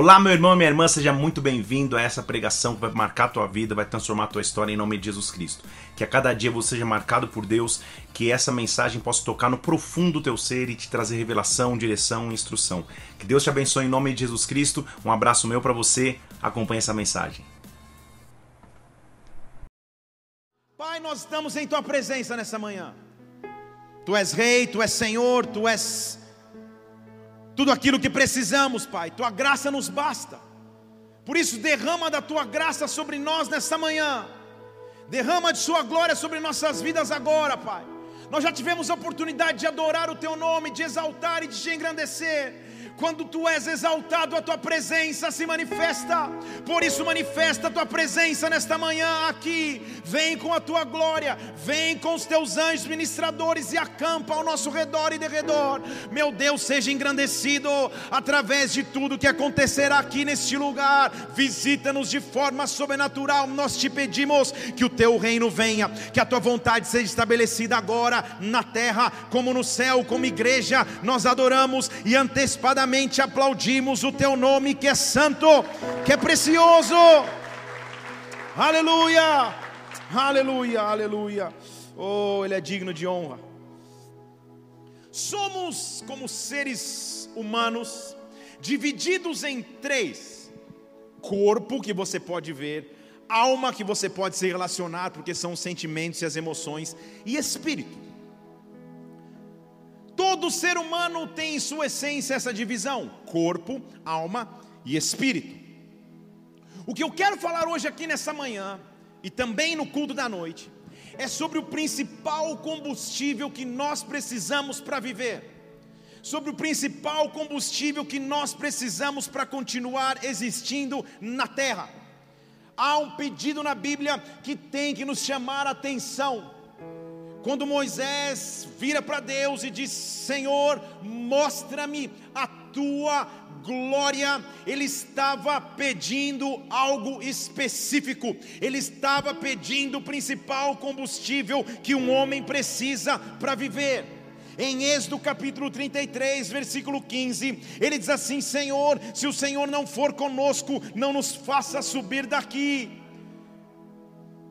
Olá, meu irmão e minha irmã, seja muito bem-vindo a essa pregação que vai marcar a tua vida, vai transformar a tua história em nome de Jesus Cristo. Que a cada dia você seja marcado por Deus, que essa mensagem possa tocar no profundo do teu ser e te trazer revelação, direção e instrução. Que Deus te abençoe em nome de Jesus Cristo. Um abraço meu para você. Acompanhe essa mensagem. Pai, nós estamos em tua presença nessa manhã. Tu és rei, tu és Senhor, tu és tudo aquilo que precisamos, Pai. Tua graça nos basta. Por isso, derrama da tua graça sobre nós nesta manhã. Derrama de Sua glória sobre nossas vidas agora, Pai. Nós já tivemos a oportunidade de adorar o Teu nome, de exaltar e de te engrandecer. Quando tu és exaltado, a tua presença se manifesta. Por isso, manifesta a tua presença nesta manhã aqui. Vem com a tua glória, vem com os teus anjos ministradores e acampa ao nosso redor e derredor. Meu Deus, seja engrandecido através de tudo que acontecerá aqui neste lugar. Visita-nos de forma sobrenatural. Nós te pedimos que o teu reino venha, que a tua vontade seja estabelecida agora na terra, como no céu, como igreja. Nós adoramos e antecipadamente aplaudimos o teu nome que é santo, que é precioso. Aleluia, aleluia, aleluia. Oh, Ele é digno de honra. Somos como seres humanos divididos em três: corpo, que você pode ver, alma, que você pode se relacionar, porque são os sentimentos e as emoções, e espírito. Todo ser humano tem em sua essência essa divisão: corpo, alma e espírito. O que eu quero falar hoje aqui nessa manhã, e também no culto da noite, é sobre o principal combustível que nós precisamos para viver. Sobre o principal combustível que nós precisamos para continuar existindo na terra. Há um pedido na Bíblia que tem que nos chamar a atenção quando Moisés vira para Deus e diz: Senhor, mostra-me a tua glória, ele estava pedindo algo específico, ele estava pedindo o principal combustível que um homem precisa para viver. Em Êxodo capítulo 33, versículo 15, ele diz assim: Senhor, se o Senhor não for conosco, não nos faça subir daqui.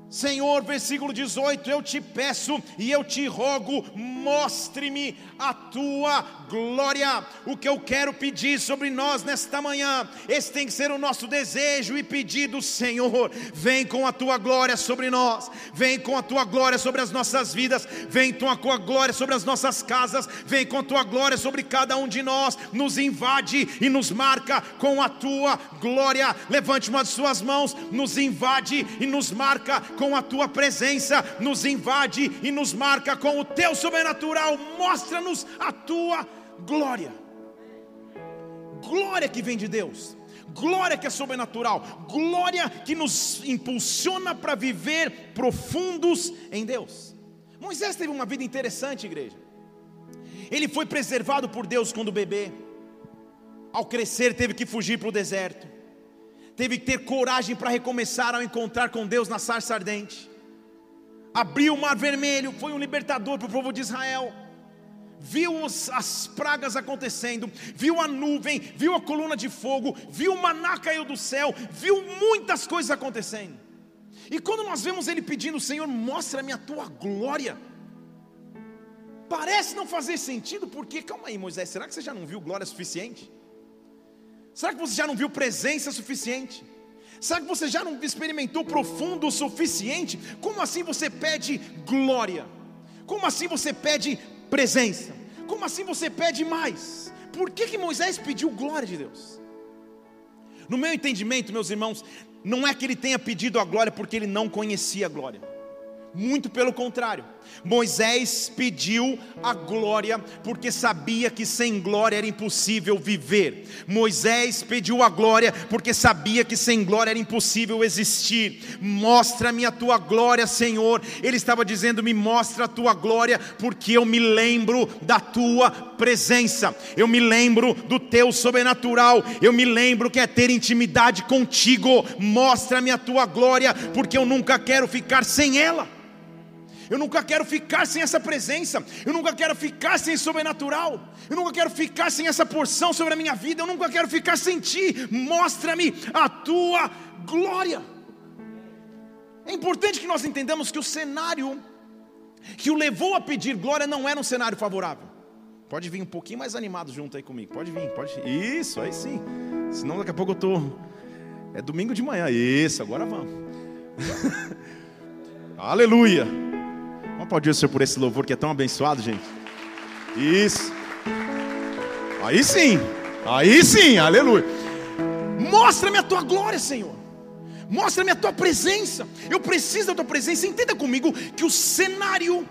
Senhor, versículo 18: Eu te peço e eu te rogo, mostre-me a tua glória. O que eu quero pedir sobre nós nesta manhã, esse tem que ser o nosso desejo e pedido, Senhor. Vem com a tua glória sobre nós, vem com a tua glória sobre as nossas vidas, vem com a tua glória sobre as nossas casas, vem com a tua glória sobre cada um de nós, nos invade e nos marca com a tua glória. Levante uma de suas mãos, nos invade e nos marca com a tua presença, nos invade e nos marca com o teu sobrenatural. Mostra-nos a tua glória. Glória que vem de Deus. Glória que é sobrenatural, glória que nos impulsiona para viver profundos em Deus. Moisés teve uma vida interessante, igreja. Ele foi preservado por Deus quando bebê. Ao crescer, teve que fugir para o deserto teve que ter coragem para recomeçar ao encontrar com Deus na sarça ardente. Abriu o mar vermelho, foi um libertador para o povo de Israel. Viu as pragas acontecendo, viu a nuvem, viu a coluna de fogo, viu o maná caiu do céu, viu muitas coisas acontecendo. E quando nós vemos ele pedindo, Senhor, mostra-me a tua glória. Parece não fazer sentido, porque, calma aí, Moisés, será que você já não viu glória suficiente? Será que você já não viu presença suficiente? Será que você já não experimentou profundo o suficiente? Como assim você pede glória? Como assim você pede presença? Como assim você pede mais? Por que, que Moisés pediu glória de Deus? No meu entendimento, meus irmãos, não é que ele tenha pedido a glória porque ele não conhecia a glória. Muito pelo contrário. Moisés pediu a glória porque sabia que sem glória era impossível viver. Moisés pediu a glória porque sabia que sem glória era impossível existir. Mostra-me a tua glória, Senhor. Ele estava dizendo: Me mostra a tua glória, porque eu me lembro da tua presença. Eu me lembro do teu sobrenatural. Eu me lembro que é ter intimidade contigo. Mostra-me a tua glória, porque eu nunca quero ficar sem ela. Eu nunca quero ficar sem essa presença. Eu nunca quero ficar sem sobrenatural. Eu nunca quero ficar sem essa porção sobre a minha vida. Eu nunca quero ficar sem ti. Mostra-me a tua glória. É importante que nós entendamos que o cenário que o levou a pedir glória não era um cenário favorável. Pode vir um pouquinho mais animado junto aí comigo. Pode vir, pode. Isso, aí sim. Senão daqui a pouco eu tô. É domingo de manhã. Isso, agora vamos. Aleluia. Vamos aplaudir o Senhor por esse louvor que é tão abençoado, gente. Isso. Aí sim. Aí sim, aleluia. Mostra-me a tua glória, Senhor. Mostra-me a tua presença. Eu preciso da tua presença. Entenda comigo que o cenário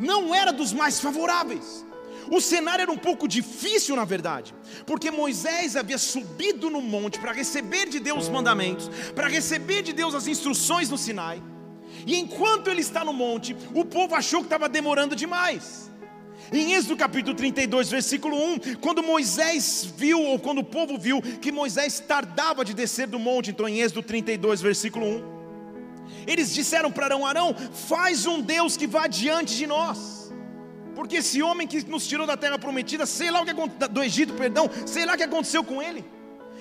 não era dos mais favoráveis. O cenário era um pouco difícil, na verdade, porque Moisés havia subido no monte para receber de Deus os mandamentos, para receber de Deus as instruções no Sinai. E enquanto ele está no monte, o povo achou que estava demorando demais. Em Êxodo capítulo 32, versículo 1, quando Moisés viu, ou quando o povo viu, que Moisés tardava de descer do monte, então em Êxodo 32, versículo 1, eles disseram para Arão: Arão, faz um Deus que vá diante de nós. Porque esse homem que nos tirou da terra prometida, sei lá o que do Egito, perdão, sei lá o que aconteceu com ele.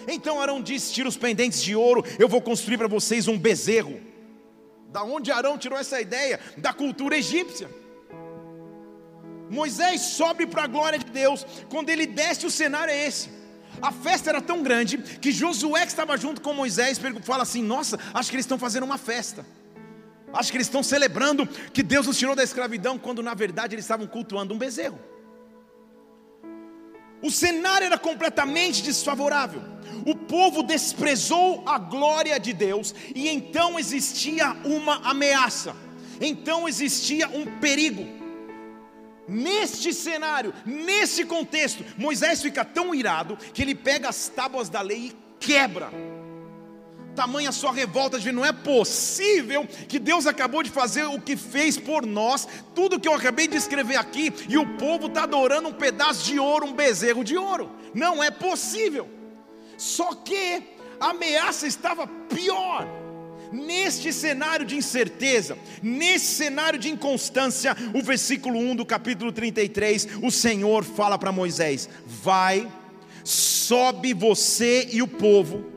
Então Arão disse: Tira os pendentes de ouro, eu vou construir para vocês um bezerro. Da onde Arão tirou essa ideia? Da cultura egípcia. Moisés sobe para a glória de Deus. Quando ele desce, o cenário é esse. A festa era tão grande que Josué, que estava junto com Moisés, fala assim: Nossa, acho que eles estão fazendo uma festa. Acho que eles estão celebrando que Deus nos tirou da escravidão, quando na verdade eles estavam cultuando um bezerro. O cenário era completamente desfavorável. O povo desprezou a glória de Deus e então existia uma ameaça. Então existia um perigo. Neste cenário, nesse contexto, Moisés fica tão irado que ele pega as tábuas da lei e quebra. Tamanha sua revolta de não é possível que Deus acabou de fazer o que fez por nós, tudo que eu acabei de escrever aqui, e o povo está adorando um pedaço de ouro, um bezerro de ouro. Não é possível. Só que a ameaça estava pior. Neste cenário de incerteza, nesse cenário de inconstância, o versículo 1 do capítulo 33, o Senhor fala para Moisés: Vai, sobe você e o povo,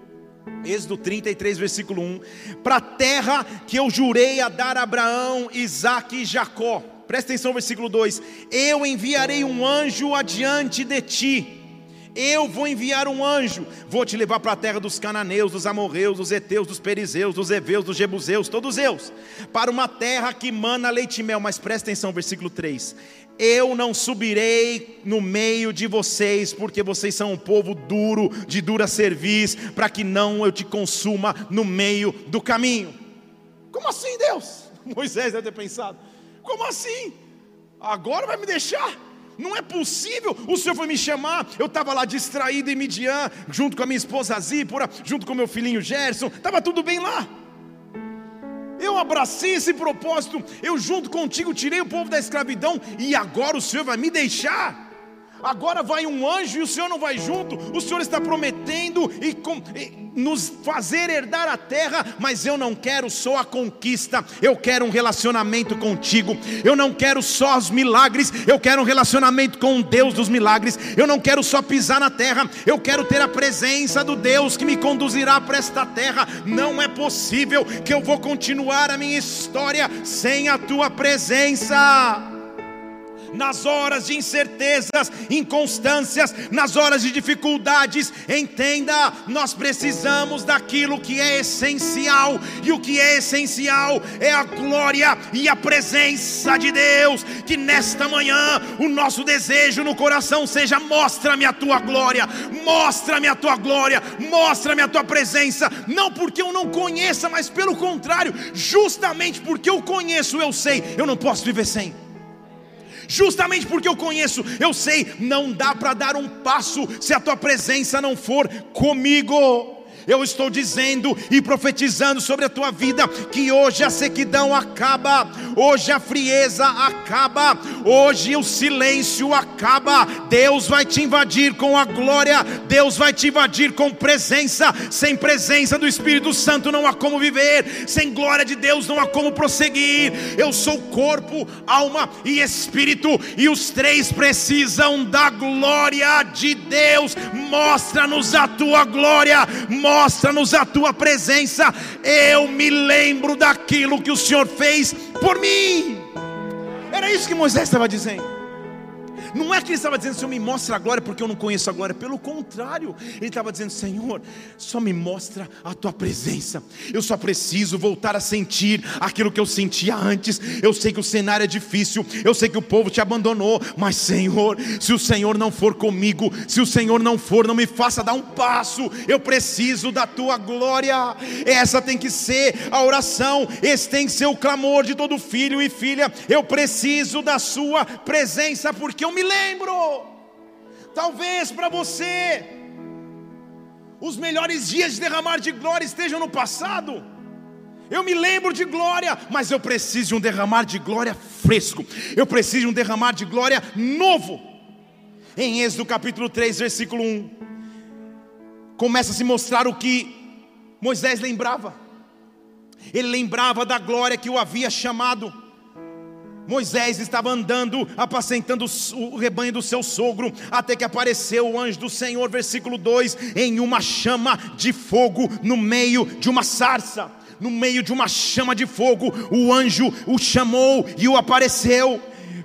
Êxodo 33, versículo 1, para a terra que eu jurei a dar a Abraão, Isaque e Jacó. Presta atenção, versículo 2: Eu enviarei um anjo adiante de ti eu vou enviar um anjo, vou te levar para a terra dos cananeus, dos amorreus, dos heteus, dos perizeus, dos heveus, dos jebuseus, todos eus, para uma terra que mana leite e mel. Mas presta atenção, versículo 3: Eu não subirei no meio de vocês, porque vocês são um povo duro, de dura serviço, para que não eu te consuma no meio do caminho. Como assim, Deus? Moisés deve ter pensado: Como assim? Agora vai me deixar? Não é possível. O Senhor foi me chamar. Eu estava lá distraído em Midian, junto com a minha esposa Zípora, junto com meu filhinho Gerson. Estava tudo bem lá. Eu abracei esse propósito. Eu, junto contigo, tirei o povo da escravidão. E agora o Senhor vai me deixar agora vai um anjo e o Senhor não vai junto. O Senhor está prometendo e, com, e, nos fazer herdar a terra, mas eu não quero só a conquista, eu quero um relacionamento contigo. Eu não quero só os milagres, eu quero um relacionamento com o Deus dos milagres. Eu não quero só pisar na terra, eu quero ter a presença do Deus que me conduzirá para esta terra. Não é possível que eu vou continuar a minha história sem a tua presença nas horas de incertezas, inconstâncias, nas horas de dificuldades, entenda, nós precisamos daquilo que é essencial, e o que é essencial é a glória e a presença de Deus. Que nesta manhã o nosso desejo no coração seja: mostra-me a tua glória, mostra-me a tua glória, mostra-me a tua presença, não porque eu não conheça, mas pelo contrário, justamente porque eu conheço, eu sei, eu não posso viver sem justamente porque eu conheço, eu sei, não dá para dar um passo se a tua presença não for comigo. Eu estou dizendo e profetizando sobre a tua vida que hoje a sequidão acaba, hoje a frieza acaba, hoje o silêncio acaba. Deus vai te invadir com a glória, Deus vai te invadir com presença. Sem presença do Espírito Santo não há como viver, sem glória de Deus não há como prosseguir. Eu sou corpo, alma e espírito, e os três precisam da glória de Deus. Mostra-nos a tua glória, mostra-nos a tua presença. Eu me lembro daquilo que o Senhor fez por mim. Era isso que Moisés estava dizendo. Não é que ele estava dizendo, Senhor, me mostra a glória porque eu não conheço a glória. Pelo contrário, ele estava dizendo, Senhor, só me mostra a tua presença. Eu só preciso voltar a sentir aquilo que eu sentia antes. Eu sei que o cenário é difícil, eu sei que o povo te abandonou, mas Senhor, se o Senhor não for comigo, se o Senhor não for, não me faça dar um passo. Eu preciso da tua glória. Essa tem que ser a oração, esse tem que ser o clamor de todo filho e filha. Eu preciso da sua presença porque eu me me lembro. Talvez para você, os melhores dias de derramar de glória estejam no passado. Eu me lembro de glória, mas eu preciso de um derramar de glória fresco. Eu preciso de um derramar de glória novo. Em Êxodo capítulo 3, versículo 1, começa a se mostrar o que Moisés lembrava. Ele lembrava da glória que o havia chamado. Moisés estava andando, apacentando o rebanho do seu sogro, até que apareceu o anjo do Senhor, versículo 2, em uma chama de fogo no meio de uma sarça. No meio de uma chama de fogo, o anjo o chamou e o apareceu.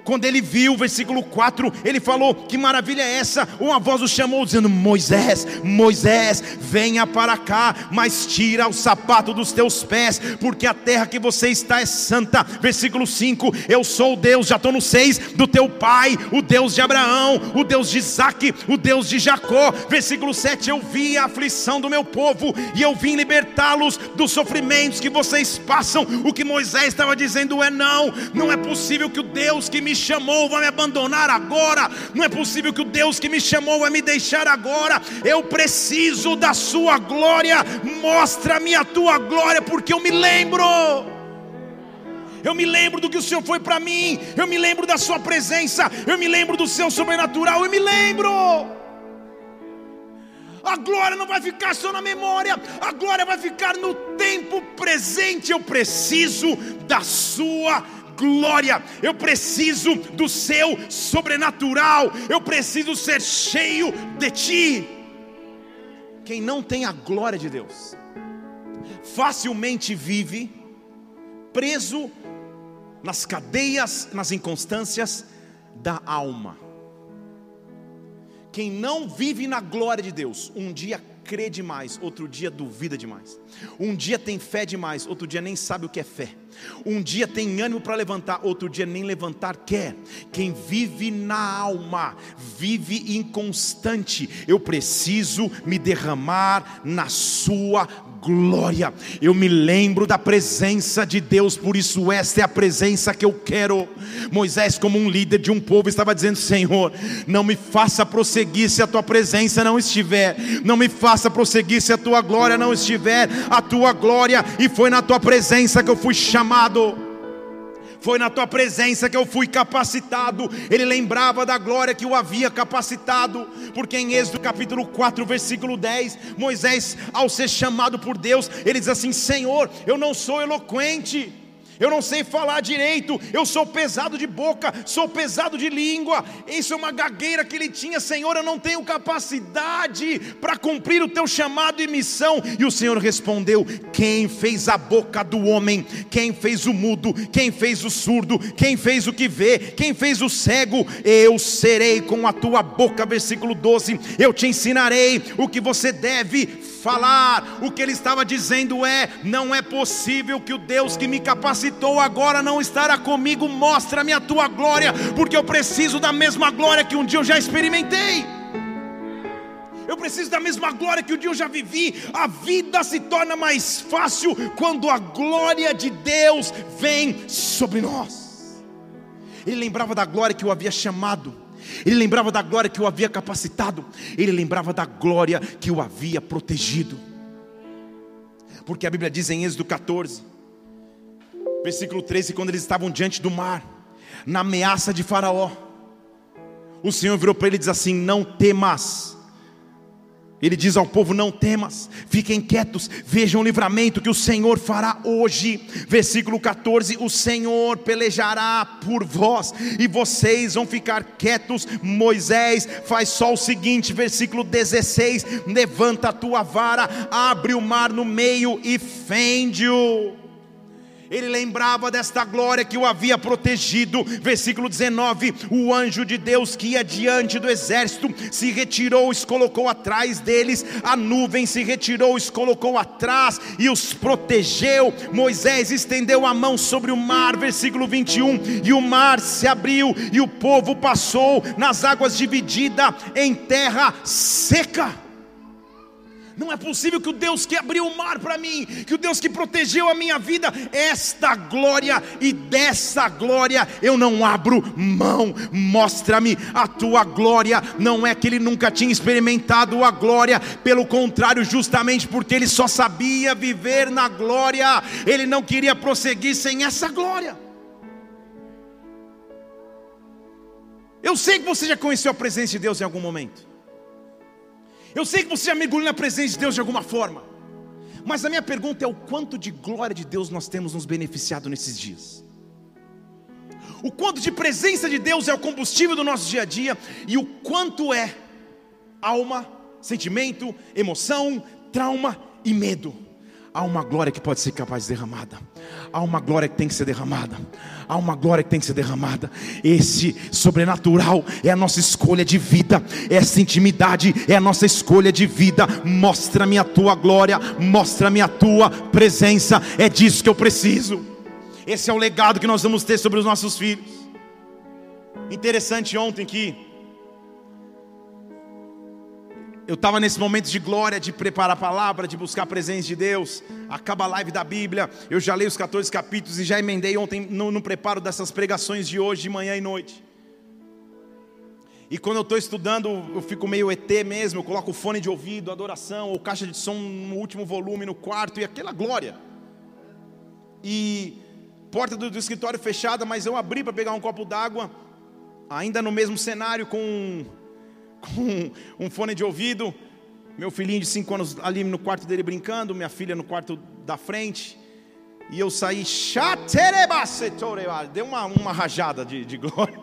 Quando ele viu, versículo 4, ele falou: Que maravilha é essa? Uma voz o chamou, dizendo: Moisés, Moisés, venha para cá, mas tira o sapato dos teus pés, porque a terra que você está é santa. Versículo 5: Eu sou o Deus, já estou no 6, do teu pai, o Deus de Abraão, o Deus de Isaac, o Deus de Jacó. Versículo 7: Eu vi a aflição do meu povo e eu vim libertá-los dos sofrimentos que vocês passam. O que Moisés estava dizendo é: Não, não é possível que o Deus que chamou vai me abandonar agora. Não é possível que o Deus que me chamou vai me deixar agora. Eu preciso da Sua glória. Mostra-me a Tua glória, porque eu me lembro. Eu me lembro do que o Senhor foi para mim. Eu me lembro da Sua presença. Eu me lembro do Seu sobrenatural. Eu me lembro. A glória não vai ficar só na memória, a glória vai ficar no tempo presente. Eu preciso da Sua glória, eu preciso do seu sobrenatural, eu preciso ser cheio de ti. Quem não tem a glória de Deus, facilmente vive preso nas cadeias, nas inconstâncias da alma. Quem não vive na glória de Deus, um dia crê demais, outro dia duvida demais. Um dia tem fé demais, outro dia nem sabe o que é fé. Um dia tem ânimo para levantar, outro dia nem levantar quer. Quem vive na alma, vive inconstante. Eu preciso me derramar na Sua glória. Eu me lembro da presença de Deus, por isso esta é a presença que eu quero. Moisés, como um líder de um povo, estava dizendo: Senhor, não me faça prosseguir se a tua presença não estiver, não me faça prosseguir se a tua glória não estiver, a tua glória, e foi na tua presença que eu fui chamado foi na tua presença que eu fui capacitado. Ele lembrava da glória que o havia capacitado, porque em Êxodo capítulo 4, versículo 10, Moisés, ao ser chamado por Deus, ele diz assim: Senhor, eu não sou eloquente eu não sei falar direito, eu sou pesado de boca, sou pesado de língua. Isso é uma gagueira que ele tinha, Senhor. Eu não tenho capacidade para cumprir o teu chamado e missão. E o Senhor respondeu: Quem fez a boca do homem? Quem fez o mudo? Quem fez o surdo? Quem fez o que vê? Quem fez o cego? Eu serei com a tua boca. Versículo 12: Eu te ensinarei o que você deve falar. O que ele estava dizendo é: não é possível que o Deus que me capacitou agora não estará comigo. Mostra-me a tua glória, porque eu preciso da mesma glória que um dia eu já experimentei. Eu preciso da mesma glória que um dia eu já vivi. A vida se torna mais fácil quando a glória de Deus vem sobre nós. Ele lembrava da glória que o havia chamado ele lembrava da glória que o havia capacitado, ele lembrava da glória que o havia protegido. Porque a Bíblia diz em Êxodo 14, versículo 13, quando eles estavam diante do mar, na ameaça de Faraó, o Senhor virou para ele e diz assim: Não temas ele diz ao povo: Não temas, fiquem quietos, vejam o livramento que o Senhor fará hoje. Versículo 14: O Senhor pelejará por vós e vocês vão ficar quietos. Moisés faz só o seguinte: versículo 16: Levanta a tua vara, abre o mar no meio e fende-o ele lembrava desta glória que o havia protegido. Versículo 19: O anjo de Deus que ia diante do exército se retirou e colocou atrás deles, a nuvem se retirou e colocou atrás e os protegeu. Moisés estendeu a mão sobre o mar, versículo 21, e o mar se abriu e o povo passou nas águas dividida em terra seca. Não é possível que o Deus que abriu o mar para mim, que o Deus que protegeu a minha vida, esta glória e dessa glória eu não abro mão. Mostra-me a tua glória. Não é que ele nunca tinha experimentado a glória, pelo contrário, justamente porque ele só sabia viver na glória, ele não queria prosseguir sem essa glória. Eu sei que você já conheceu a presença de Deus em algum momento. Eu sei que você já mergulhou na presença de Deus de alguma forma. Mas a minha pergunta é o quanto de glória de Deus nós temos nos beneficiado nesses dias. O quanto de presença de Deus é o combustível do nosso dia a dia e o quanto é alma, sentimento, emoção, trauma e medo há uma glória que pode ser capaz de derramada. Há uma glória que tem que ser derramada. Há uma glória que tem que ser derramada. Esse sobrenatural é a nossa escolha de vida. Essa intimidade é a nossa escolha de vida. Mostra-me a tua glória, mostra-me a tua presença. É disso que eu preciso. Esse é o legado que nós vamos ter sobre os nossos filhos. Interessante ontem que eu estava nesse momento de glória, de preparar a palavra, de buscar a presença de Deus. Acaba a live da Bíblia. Eu já leio os 14 capítulos e já emendei ontem no, no preparo dessas pregações de hoje, de manhã e noite. E quando eu estou estudando, eu fico meio ET mesmo. Eu coloco o fone de ouvido, adoração, ou caixa de som no último volume no quarto, e aquela glória. E porta do, do escritório fechada, mas eu abri para pegar um copo d'água, ainda no mesmo cenário com com um fone de ouvido, meu filhinho de 5 anos ali no quarto dele brincando, minha filha no quarto da frente, e eu saí, deu uma, uma rajada de, de glória.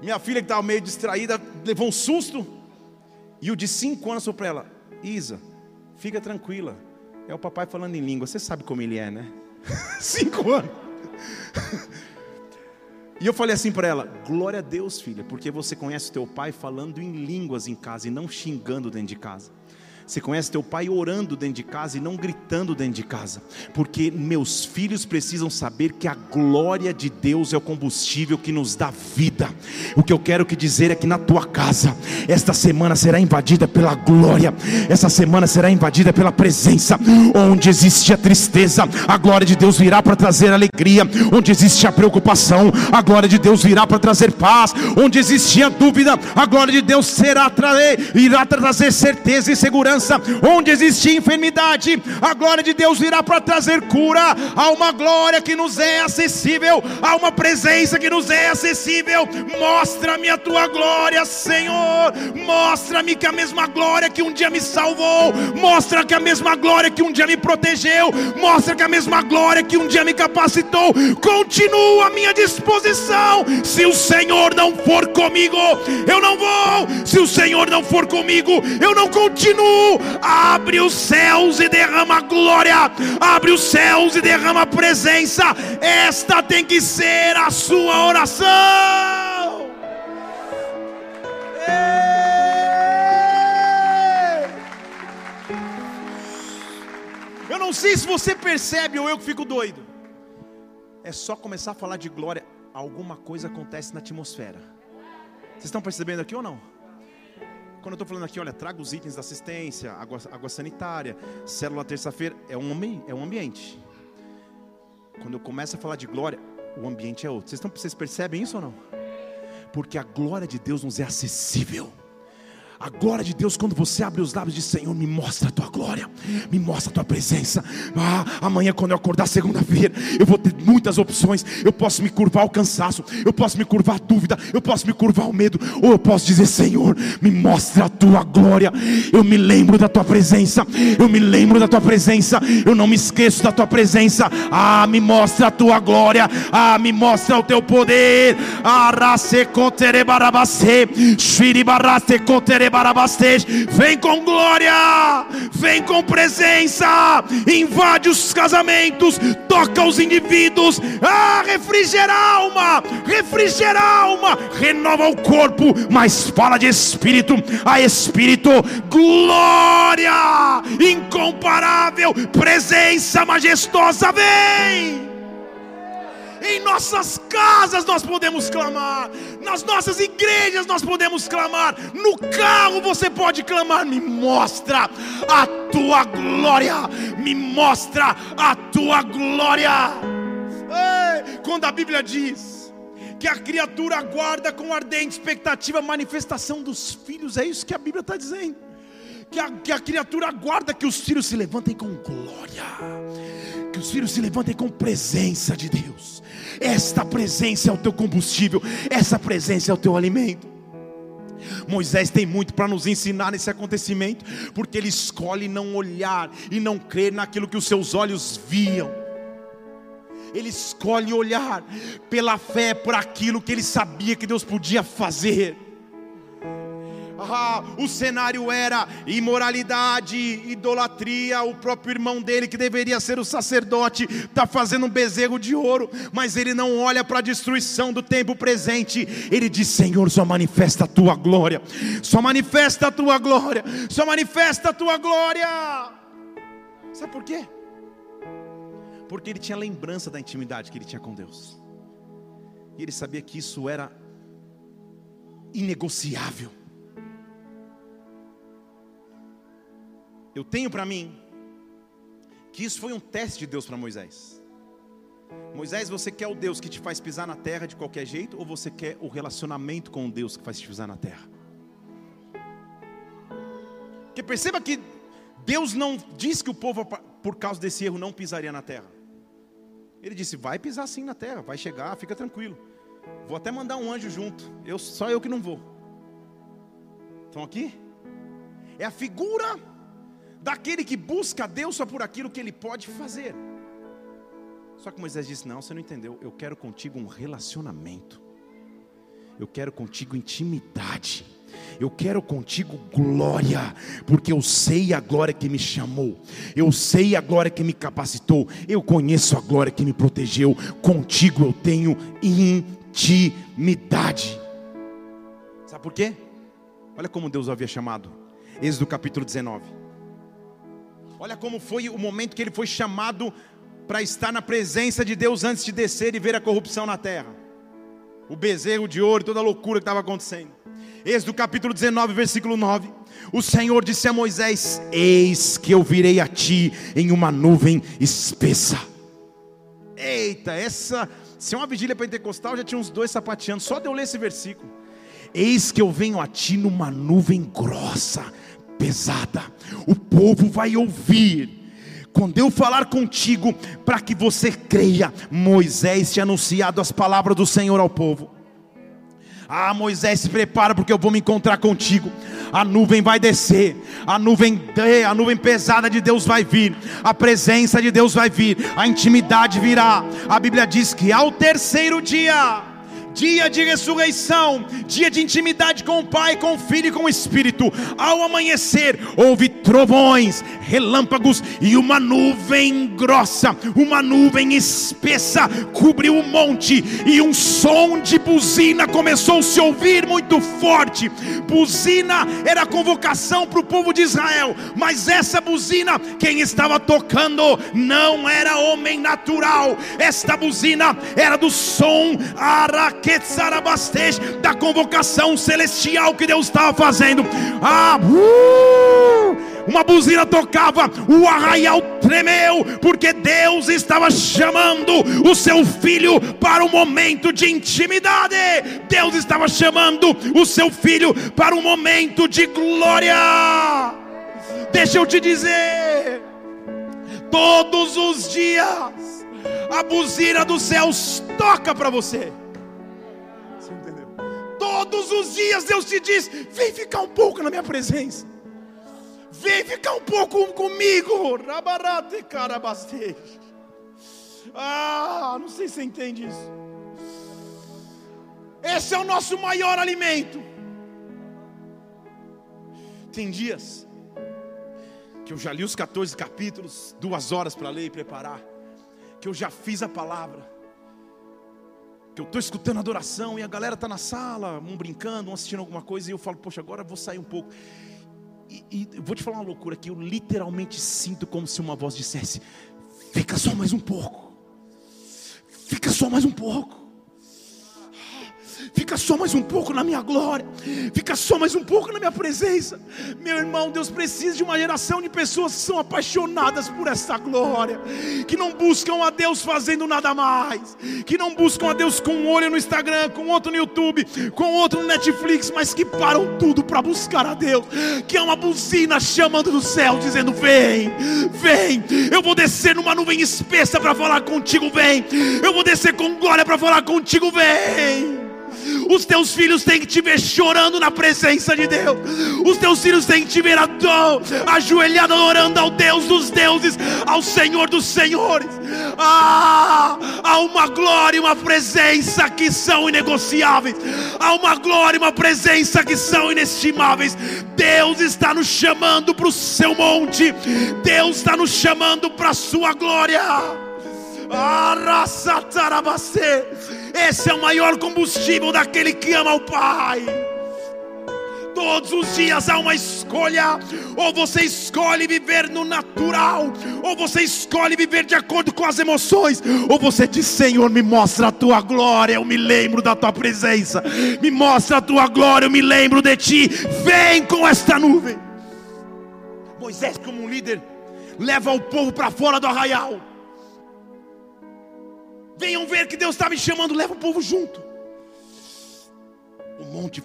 Minha filha que estava meio distraída, levou um susto, e o de 5 anos falou para ela: Isa, fica tranquila, é o papai falando em língua, você sabe como ele é, né? 5 anos. E eu falei assim para ela: Glória a Deus, filha, porque você conhece o teu pai falando em línguas em casa e não xingando dentro de casa. Você conhece teu pai orando dentro de casa e não gritando dentro de casa, porque meus filhos precisam saber que a glória de Deus é o combustível que nos dá vida. O que eu quero que dizer é que na tua casa, esta semana será invadida pela glória, essa semana será invadida pela presença. Onde existe a tristeza, a glória de Deus virá para trazer alegria. Onde existe a preocupação, a glória de Deus virá para trazer paz. Onde existia dúvida, a glória de Deus será trazer, irá trazer certeza e segurança onde existia enfermidade, a glória de Deus virá para trazer cura. Há uma glória que nos é acessível, há uma presença que nos é acessível. Mostra-me a tua glória, Senhor. Mostra-me que a mesma glória que um dia me salvou, mostra que a mesma glória que um dia me protegeu, mostra que a mesma glória que um dia me capacitou, continua à minha disposição. Se o Senhor não for comigo, eu não vou. Se o Senhor não for comigo, eu não continuo abre os céus e derrama glória, abre os céus e derrama presença. Esta tem que ser a sua oração. Eu não sei se você percebe ou eu que fico doido. É só começar a falar de glória, alguma coisa acontece na atmosfera. Vocês estão percebendo aqui ou não? Quando eu estou falando aqui, olha, traga os itens da assistência, água, água sanitária, célula terça-feira, é um, é um ambiente. Quando eu começo a falar de glória, o ambiente é outro. Vocês, estão, vocês percebem isso ou não? Porque a glória de Deus nos é acessível. A glória de Deus, quando você abre os lábios de Senhor, me mostra a tua glória, me mostra a tua presença. Ah, amanhã, quando eu acordar segunda-feira, eu vou ter muitas opções. Eu posso me curvar ao cansaço, eu posso me curvar à dúvida, eu posso me curvar ao medo, ou eu posso dizer: Senhor, me mostra a tua glória. Eu me lembro da tua presença, eu me lembro da tua presença, eu não me esqueço da tua presença. Ah, me mostra a tua glória, ah, me mostra o teu poder. Ah, shiri Vem com glória, vem com presença, invade os casamentos, toca os indivíduos, ah, refrigera a alma, refrigera a alma, renova o corpo, mas fala de espírito a espírito, glória incomparável, presença majestosa, vem. Em nossas casas nós podemos clamar, nas nossas igrejas nós podemos clamar, no carro você pode clamar. Me mostra a tua glória, me mostra a tua glória. Ei, quando a Bíblia diz que a criatura aguarda com ardente expectativa a manifestação dos filhos, é isso que a Bíblia está dizendo. Que a, que a criatura aguarda que os filhos se levantem com glória, que os filhos se levantem com presença de Deus. Esta presença é o teu combustível, essa presença é o teu alimento. Moisés tem muito para nos ensinar nesse acontecimento, porque ele escolhe não olhar e não crer naquilo que os seus olhos viam. Ele escolhe olhar pela fé por aquilo que ele sabia que Deus podia fazer. Ah, o cenário era imoralidade, idolatria. O próprio irmão dele, que deveria ser o sacerdote, está fazendo um bezerro de ouro, mas ele não olha para a destruição do tempo presente. Ele diz: Senhor, só manifesta a tua glória, só manifesta a tua glória, só manifesta a tua glória. Sabe por quê? Porque ele tinha lembrança da intimidade que ele tinha com Deus, e ele sabia que isso era inegociável. Eu tenho para mim que isso foi um teste de Deus para Moisés. Moisés, você quer o Deus que te faz pisar na terra de qualquer jeito ou você quer o relacionamento com o Deus que faz te pisar na terra? Porque perceba que Deus não disse que o povo, por causa desse erro, não pisaria na terra. Ele disse: vai pisar sim na terra, vai chegar, fica tranquilo. Vou até mandar um anjo junto. Eu, só eu que não vou. Estão aqui? É a figura daquele que busca a Deus só por aquilo que ele pode fazer. Só que Moisés disse: Não, você não entendeu. Eu quero contigo um relacionamento. Eu quero contigo intimidade. Eu quero contigo glória, porque eu sei a glória que me chamou, eu sei a glória que me capacitou, eu conheço a glória que me protegeu. Contigo eu tenho intimidade. Sabe por quê? Olha como Deus havia chamado. Êxodo capítulo 19. Olha como foi o momento que ele foi chamado para estar na presença de Deus antes de descer e ver a corrupção na terra. O bezerro de ouro, toda a loucura que estava acontecendo. Êxodo capítulo 19, versículo 9. O Senhor disse a Moisés: Eis que eu virei a ti em uma nuvem espessa. Eita, essa, se é uma vigília pentecostal, já tinha uns dois sapateando, só de eu ler esse versículo. Eis que eu venho a ti numa nuvem grossa, pesada. O povo vai ouvir. Quando eu falar contigo, para que você creia, Moisés tinha anunciado as palavras do Senhor ao povo. Ah, Moisés, se prepara porque eu vou me encontrar contigo. A nuvem vai descer, a nuvem, a nuvem pesada de Deus vai vir, a presença de Deus vai vir, a intimidade virá. A Bíblia diz que ao terceiro dia, dia de ressurreição, dia de intimidade com o Pai, com o Filho e com o Espírito. Ao amanhecer, houve trovões, relâmpagos e uma nuvem grossa, uma nuvem espessa cobriu o monte, e um som de buzina começou a se ouvir muito forte. Buzina era a convocação para o povo de Israel, mas essa buzina, quem estava tocando, não era homem natural, esta buzina era do som araque da convocação celestial que Deus estava fazendo. Ah, uh, uma buzina tocava, o arraial tremeu, porque Deus estava chamando o seu filho para um momento de intimidade. Deus estava chamando o seu filho para um momento de glória. Deixa eu te dizer, todos os dias a buzina dos céus toca para você. Todos os dias Deus te diz: vem ficar um pouco na minha presença. Vem ficar um pouco comigo. Rabarate carabaste. Ah, não sei se você entende isso. Esse é o nosso maior alimento. Tem dias que eu já li os 14 capítulos, duas horas para ler e preparar, que eu já fiz a palavra, que eu estou escutando adoração e a galera está na sala, um brincando, um assistindo alguma coisa, e eu falo, poxa, agora eu vou sair um pouco. E, e vou te falar uma loucura que eu literalmente sinto como se uma voz dissesse: Fica só mais um pouco, fica só mais um pouco. Fica só mais um pouco na minha glória. Fica só mais um pouco na minha presença. Meu irmão, Deus precisa de uma geração de pessoas que são apaixonadas por essa glória, que não buscam a Deus fazendo nada mais, que não buscam a Deus com um olho no Instagram, com outro no YouTube, com outro no Netflix, mas que param tudo para buscar a Deus, que é uma buzina chamando do céu, dizendo: Vem, vem, eu vou descer numa nuvem espessa para falar contigo, vem, eu vou descer com glória para falar contigo, vem. Os teus filhos têm que te ver chorando na presença de Deus. Os teus filhos têm que te ver ajoelhado, adorando ao Deus dos deuses, ao Senhor dos senhores. Ah, há uma glória e uma presença que são inegociáveis. Há uma glória e uma presença que são inestimáveis. Deus está nos chamando para o seu monte. Deus está nos chamando para a sua glória. Esse é o maior combustível daquele que ama o Pai. Todos os dias há uma escolha: ou você escolhe viver no natural, ou você escolhe viver de acordo com as emoções, ou você diz: Senhor, me mostra a tua glória, eu me lembro da tua presença, me mostra a tua glória, eu me lembro de ti. Vem com esta nuvem. Moisés, como um líder, leva o povo para fora do arraial. Venham ver que Deus está me chamando, leva o povo junto. O monte,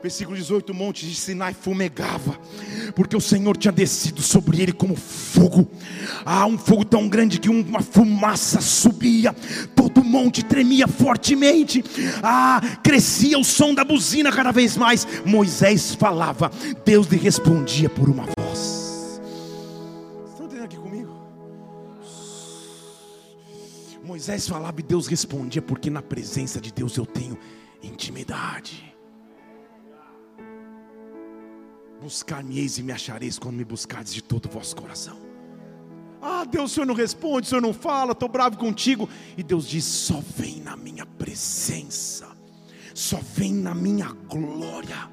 versículo 18: o monte de Sinai fumegava, porque o Senhor tinha descido sobre ele como fogo. Ah, um fogo tão grande que uma fumaça subia, todo o monte tremia fortemente. Ah, crescia o som da buzina cada vez mais. Moisés falava, Deus lhe respondia por uma voz. Moisés falava e Deus respondia, porque na presença de Deus eu tenho intimidade. Buscar-me-eis e me achareis quando me buscardes de todo o vosso coração. Ah, Deus, o Senhor não responde, o Senhor não fala, estou bravo contigo. E Deus diz: só vem na minha presença só vem na minha glória.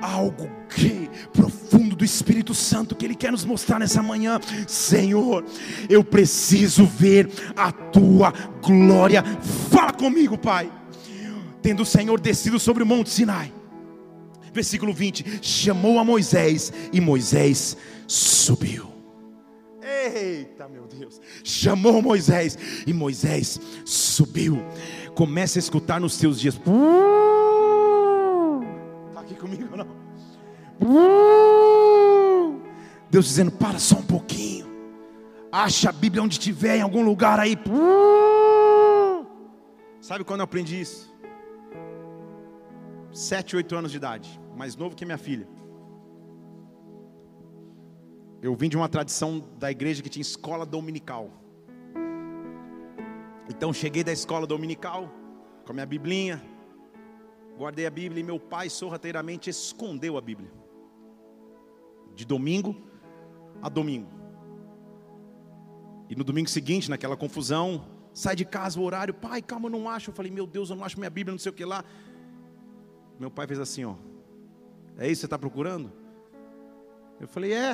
Algo que profundo do Espírito Santo que Ele quer nos mostrar nessa manhã. Senhor, eu preciso ver a tua glória. Fala comigo, Pai. Tendo o Senhor descido sobre o monte Sinai. Versículo 20: chamou a Moisés e Moisés subiu. Eita, meu Deus! Chamou Moisés e Moisés subiu. Comece a escutar nos seus dias. Está Deus dizendo: para só um pouquinho. Acha a Bíblia onde estiver, em algum lugar aí. Sabe quando eu aprendi isso? Sete, oito anos de idade, mais novo que minha filha. Eu vim de uma tradição da igreja que tinha escola dominical. Então cheguei da escola dominical com a minha biblinha, guardei a Bíblia e meu pai sorrateiramente escondeu a Bíblia. De domingo a domingo. E no domingo seguinte, naquela confusão, sai de casa o horário, pai, calma, eu não acho. Eu falei, meu Deus, eu não acho minha Bíblia, não sei o que lá. Meu pai fez assim, ó. É isso que você está procurando? Eu falei, é.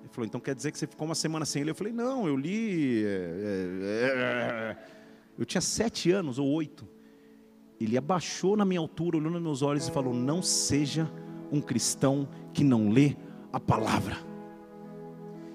Ele falou, então quer dizer que você ficou uma semana sem ler? Eu falei, não, eu li. É, é, é. Eu tinha sete anos ou oito. Ele abaixou na minha altura, olhou nos meus olhos e falou: Não seja um cristão que não lê a palavra.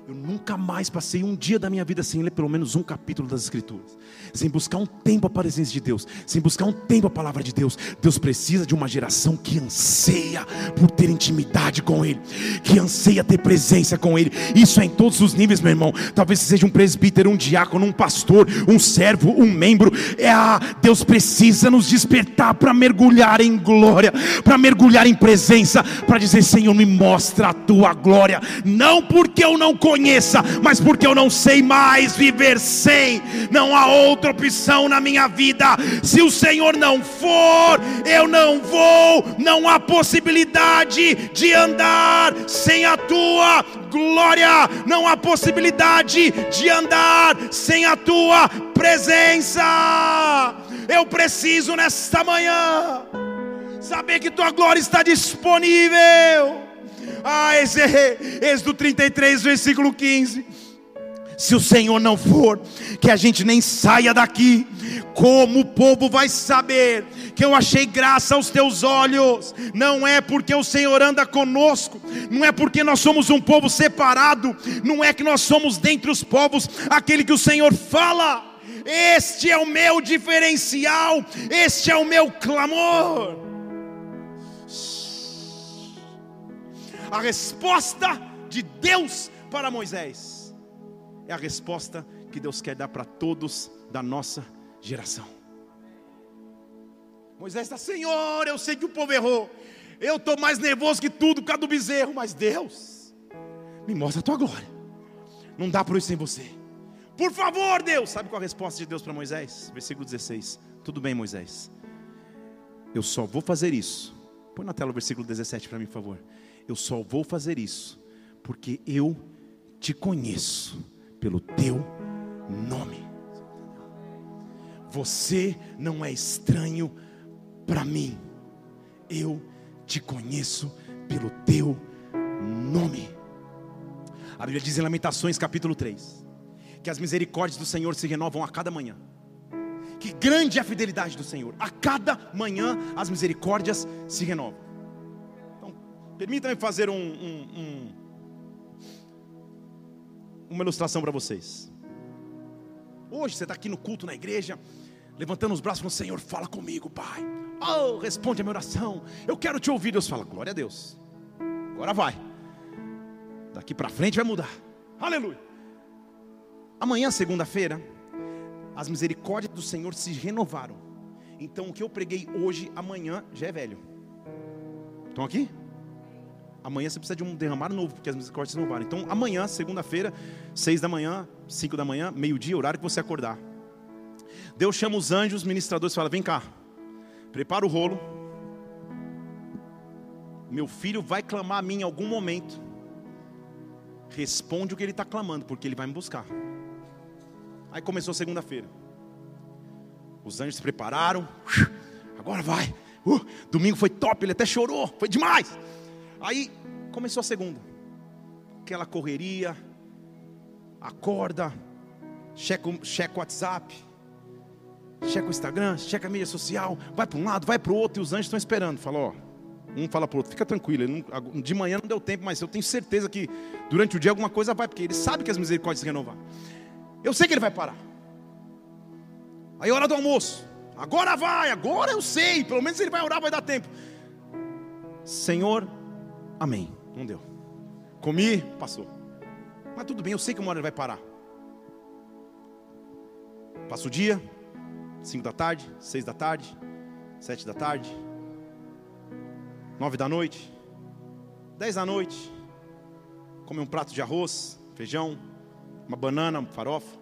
Eu nunca mais passei um dia da minha vida sem ler pelo menos um capítulo das Escrituras, sem buscar um tempo a presença de Deus, sem buscar um tempo a palavra de Deus. Deus precisa de uma geração que anseia por ter intimidade com Ele, que anseia ter presença com Ele. Isso é em todos os níveis, meu irmão. Talvez seja um presbítero, um diácono, um pastor, um servo, um membro. É a Deus precisa nos despertar para mergulhar em glória, para mergulhar em presença, para dizer: Senhor, me mostra a tua glória. Não porque eu não conheço conheça, mas porque eu não sei mais viver sem, não há outra opção na minha vida. Se o Senhor não for, eu não vou, não há possibilidade de andar sem a tua glória, não há possibilidade de andar sem a tua presença. Eu preciso nesta manhã saber que tua glória está disponível. Ah, esse é Êxodo 33, versículo 15. Se o Senhor não for, que a gente nem saia daqui, como o povo vai saber que eu achei graça aos teus olhos? Não é porque o Senhor anda conosco, não é porque nós somos um povo separado, não é que nós somos dentre os povos aquele que o Senhor fala. Este é o meu diferencial, este é o meu clamor. A resposta de Deus para Moisés é a resposta que Deus quer dar para todos da nossa geração. Moisés está, Senhor, eu sei que o povo errou. Eu estou mais nervoso que tudo por causa do bezerro, mas Deus, me mostra a tua glória. Não dá por isso sem você. Por favor, Deus. Sabe qual a resposta de Deus para Moisés? Versículo 16. Tudo bem, Moisés. Eu só vou fazer isso. Põe na tela o versículo 17 para mim, por favor. Eu só vou fazer isso porque eu te conheço pelo teu nome. Você não é estranho para mim. Eu te conheço pelo teu nome. A Bíblia diz em Lamentações capítulo 3 que as misericórdias do Senhor se renovam a cada manhã. Que grande é a fidelidade do Senhor. A cada manhã as misericórdias se renovam. Permita-me fazer um, um, um, uma ilustração para vocês. Hoje você está aqui no culto na igreja, levantando os braços falando: Senhor, fala comigo, Pai. Oh, responde a minha oração. Eu quero te ouvir. Deus fala: Glória a Deus. Agora vai. Daqui para frente vai mudar. Aleluia. Amanhã, segunda-feira, as misericórdias do Senhor se renovaram. Então, o que eu preguei hoje, amanhã já é velho. Estão aqui? Amanhã você precisa de um derramar novo, porque as misericórdias renovaram. Então, amanhã, segunda-feira, seis da manhã, cinco da manhã, meio-dia, horário que você acordar. Deus chama os anjos, ministradores, e fala: Vem cá, prepara o rolo. Meu filho vai clamar a mim em algum momento. Responde o que ele está clamando, porque ele vai me buscar. Aí começou segunda-feira. Os anjos se prepararam. Agora vai. Uh, domingo foi top, ele até chorou. Foi demais. Aí começou a segunda. Aquela correria, acorda, checa, checa o WhatsApp, checa o Instagram, checa a mídia social, vai para um lado, vai para o outro, e os anjos estão esperando. Fala, ó, um fala para o outro, fica tranquilo, não, de manhã não deu tempo, mas eu tenho certeza que durante o dia alguma coisa vai, porque ele sabe que as misericórdias se renovar. Eu sei que ele vai parar. Aí hora do almoço. Agora vai, agora eu sei, pelo menos ele vai orar, vai dar tempo. Senhor, Amém. Não deu. Comi, passou. Mas tudo bem, eu sei que uma hora ele vai parar. Passa o dia, cinco da tarde, seis da tarde, sete da tarde, nove da noite, dez da noite. Come um prato de arroz, feijão, uma banana, farofa,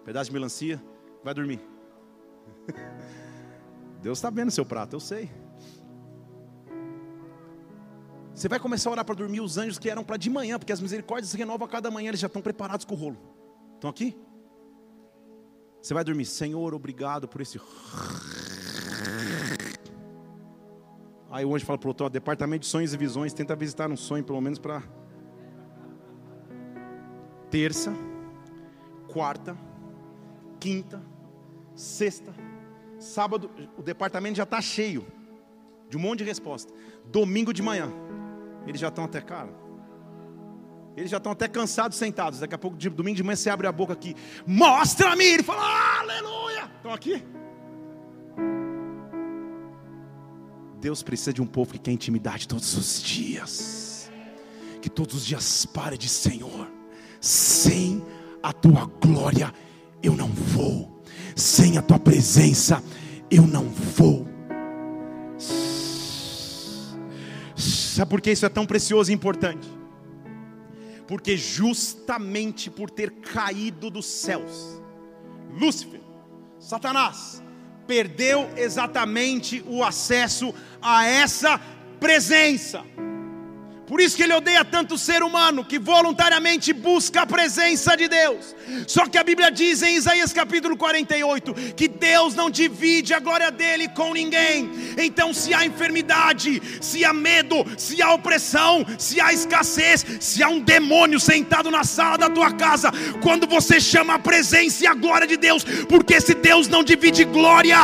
um pedaço de melancia, vai dormir. Deus está vendo seu prato, eu sei. Você vai começar a orar para dormir os anjos que eram para de manhã, porque as misericórdias se renovam a cada manhã, eles já estão preparados com o rolo. Estão aqui? Você vai dormir, Senhor, obrigado por esse. Aí o anjo fala para o outro: departamento de sonhos e visões, tenta visitar um sonho, pelo menos para. Terça, quarta, quinta, sexta, sábado, o departamento já está cheio de um monte de resposta. Domingo de manhã, eles já estão até, cara. Eles já estão até cansados sentados. Daqui a pouco, de, domingo de manhã, você abre a boca aqui. Mostra-me! Ele fala, aleluia! Estão aqui? Deus precisa de um povo que quer intimidade todos os dias. Que todos os dias pare de Senhor. Sem a tua glória eu não vou. Sem a tua presença eu não vou. Sabe por que isso é tão precioso e importante? Porque justamente por ter caído dos céus, Lúcifer, Satanás, perdeu exatamente o acesso a essa presença. Por isso que ele odeia tanto o ser humano que voluntariamente busca a presença de Deus. Só que a Bíblia diz em Isaías capítulo 48 que Deus não divide a glória dele com ninguém. Então, se há enfermidade, se há medo, se há opressão, se há escassez, se há um demônio sentado na sala da tua casa, quando você chama a presença e a glória de Deus, porque se Deus não divide glória,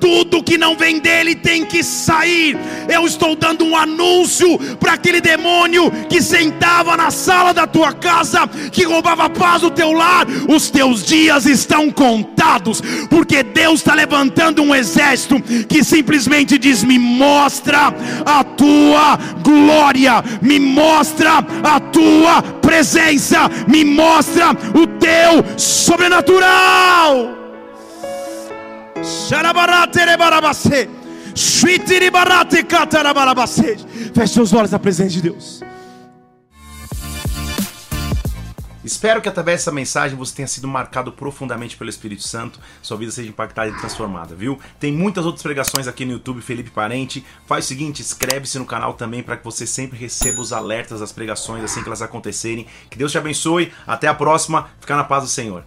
tudo que não vem dele tem que sair. Eu estou dando um anúncio para aquele demônio demônio que sentava na sala da tua casa, que roubava a paz do teu lar, os teus dias estão contados, porque Deus está levantando um exército que simplesmente diz: Me mostra a tua glória, me mostra a tua presença, me mostra o teu sobrenatural. Xarabarate Feche seus olhos na presença de Deus. Espero que através dessa mensagem você tenha sido marcado profundamente pelo Espírito Santo, sua vida seja impactada e transformada, viu? Tem muitas outras pregações aqui no YouTube, Felipe Parente. Faz o seguinte, inscreve-se no canal também para que você sempre receba os alertas das pregações assim que elas acontecerem. Que Deus te abençoe. Até a próxima. Fica na paz do Senhor.